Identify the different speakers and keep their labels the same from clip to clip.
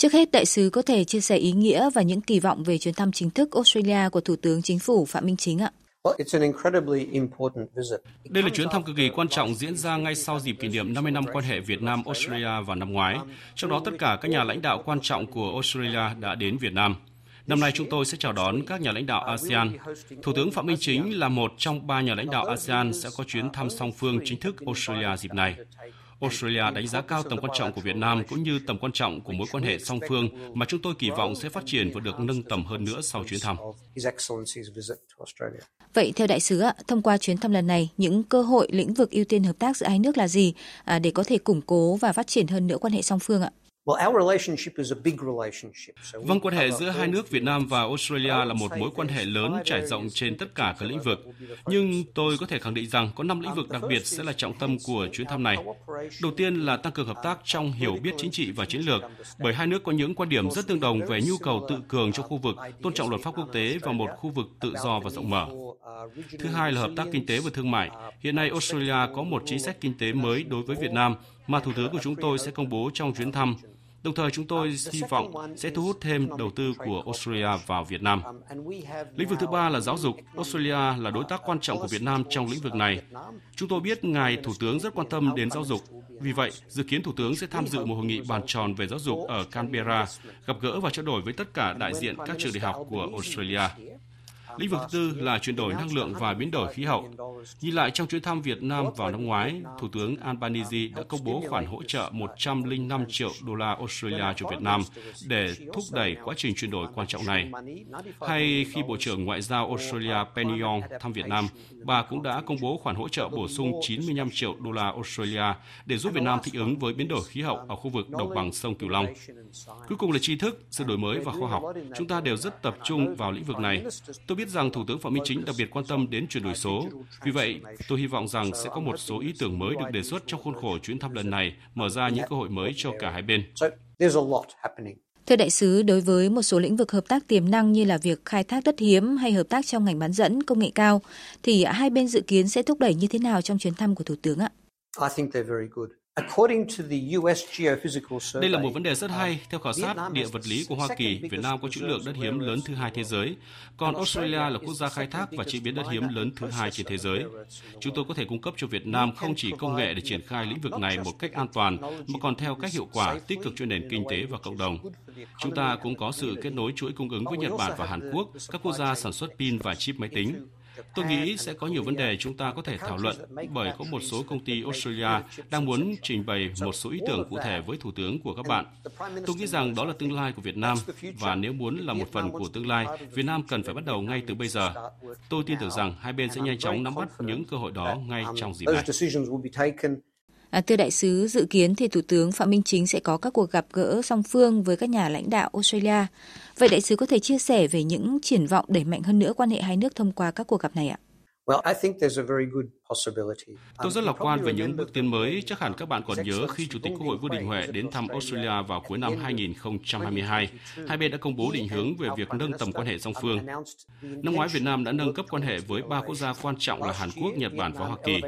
Speaker 1: Trước hết, đại sứ có thể chia sẻ ý nghĩa và những kỳ vọng về chuyến thăm chính thức Australia của Thủ tướng Chính phủ Phạm Minh Chính ạ.
Speaker 2: Đây là chuyến thăm cực kỳ quan trọng diễn ra ngay sau dịp kỷ niệm 50 năm quan hệ Việt Nam-Australia vào năm ngoái. Trong đó tất cả các nhà lãnh đạo quan trọng của Australia đã đến Việt Nam. Năm nay chúng tôi sẽ chào đón các nhà lãnh đạo ASEAN. Thủ tướng Phạm Minh Chính là một trong ba nhà lãnh đạo ASEAN sẽ có chuyến thăm song phương chính thức Australia dịp này. Australia đánh giá cao tầm quan trọng của Việt Nam cũng như tầm quan trọng của mối quan hệ song phương mà chúng tôi kỳ vọng sẽ phát triển và được nâng tầm hơn nữa sau chuyến thăm.
Speaker 1: Vậy theo đại sứ, thông qua chuyến thăm lần này, những cơ hội lĩnh vực ưu tiên hợp tác giữa hai nước là gì à, để có thể củng cố và phát triển hơn nữa quan hệ song phương ạ?
Speaker 2: Vâng, quan hệ giữa hai nước Việt Nam và Australia là một mối quan hệ lớn trải rộng trên tất cả các lĩnh vực. Nhưng tôi có thể khẳng định rằng có 5 lĩnh vực đặc biệt sẽ là trọng tâm của chuyến thăm này. Đầu tiên là tăng cường hợp tác trong hiểu biết chính trị và chiến lược, bởi hai nước có những quan điểm rất tương đồng về nhu cầu tự cường trong khu vực, tôn trọng luật pháp quốc tế và một khu vực tự do và rộng mở. Thứ hai là hợp tác kinh tế và thương mại. Hiện nay Australia có một chính sách kinh tế mới đối với Việt Nam mà Thủ tướng của chúng tôi sẽ công bố trong chuyến thăm Đồng thời chúng tôi hy vọng sẽ thu hút thêm đầu tư của Australia vào Việt Nam. Lĩnh vực thứ ba là giáo dục. Australia là đối tác quan trọng của Việt Nam trong lĩnh vực này. Chúng tôi biết ngài Thủ tướng rất quan tâm đến giáo dục. Vì vậy, dự kiến Thủ tướng sẽ tham dự một hội nghị bàn tròn về giáo dục ở Canberra, gặp gỡ và trao đổi với tất cả đại diện các trường đại học của Australia. Lĩnh vực thứ tư là chuyển đổi năng lượng và biến đổi khí hậu. Nhìn lại trong chuyến thăm Việt Nam vào năm ngoái, Thủ tướng Albanese đã công bố khoản hỗ trợ 105 triệu đô la Australia cho Việt Nam để thúc đẩy quá trình chuyển đổi quan trọng này. Hay khi Bộ trưởng Ngoại giao Australia Penny Yong thăm Việt Nam, bà cũng đã công bố khoản hỗ trợ bổ sung 95 triệu đô la Australia để giúp Việt Nam thích ứng với biến đổi khí hậu ở khu vực đồng bằng sông Cửu Long. Cuối cùng là tri thức, sự đổi mới và khoa học. Chúng ta đều rất tập trung vào lĩnh vực này. Tôi biết rằng Thủ tướng Phạm Minh Chính đặc biệt quan tâm đến chuyển đổi số. Vì vậy, tôi hy vọng rằng sẽ có một số ý tưởng mới được đề xuất trong khuôn khổ chuyến thăm lần này, mở ra những cơ hội mới cho cả hai bên.
Speaker 1: Thưa đại sứ, đối với một số lĩnh vực hợp tác tiềm năng như là việc khai thác đất hiếm hay hợp tác trong ngành bán dẫn công nghệ cao, thì hai bên dự kiến sẽ thúc đẩy như thế nào trong chuyến thăm của Thủ tướng ạ?
Speaker 2: Đây là một vấn đề rất hay. Theo khảo sát địa vật lý của Hoa Kỳ, Việt Nam có trữ lượng đất hiếm lớn thứ hai thế giới, còn Australia là quốc gia khai thác và chế biến đất hiếm lớn thứ hai trên thế giới. Chúng tôi có thể cung cấp cho Việt Nam không chỉ công nghệ để triển khai lĩnh vực này một cách an toàn, mà còn theo cách hiệu quả, tích cực cho nền kinh tế và cộng đồng. Chúng ta cũng có sự kết nối chuỗi cung ứng với Nhật Bản và Hàn Quốc, các quốc gia sản xuất pin và chip máy tính. Tôi nghĩ sẽ có nhiều vấn đề chúng ta có thể thảo luận bởi có một số công ty Australia đang muốn trình bày một số ý tưởng cụ thể với Thủ tướng của các bạn. Tôi nghĩ rằng đó là tương lai của Việt Nam và nếu muốn là một phần của tương lai, Việt Nam cần phải bắt đầu ngay từ bây giờ. Tôi tin tưởng rằng hai bên sẽ nhanh chóng nắm bắt những cơ hội đó ngay trong dịp này.
Speaker 1: À, thưa đại sứ, dự kiến thì Thủ tướng Phạm Minh Chính sẽ có các cuộc gặp gỡ song phương với các nhà lãnh đạo Australia. Vậy đại sứ có thể chia sẻ về những triển vọng đẩy mạnh hơn nữa quan hệ hai nước thông qua các cuộc gặp này ạ?
Speaker 2: Tôi rất lạc quan về những bước tiến mới. Chắc hẳn các bạn còn nhớ khi Chủ tịch Quốc hội Vương Đình Huệ đến thăm Australia vào cuối năm 2022. Hai bên đã công bố định hướng về việc nâng tầm quan hệ song phương. Năm ngoái, Việt Nam đã nâng cấp quan hệ với ba quốc gia quan trọng là Hàn Quốc, Nhật Bản và Hoa Kỳ.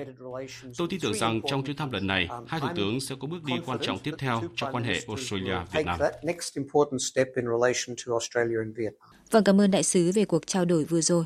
Speaker 2: Tôi tin tưởng rằng trong chuyến thăm lần này, hai thủ tướng sẽ có bước đi quan trọng tiếp theo cho quan hệ Australia-Việt Nam.
Speaker 1: Vâng, cảm ơn đại sứ về cuộc trao đổi vừa rồi.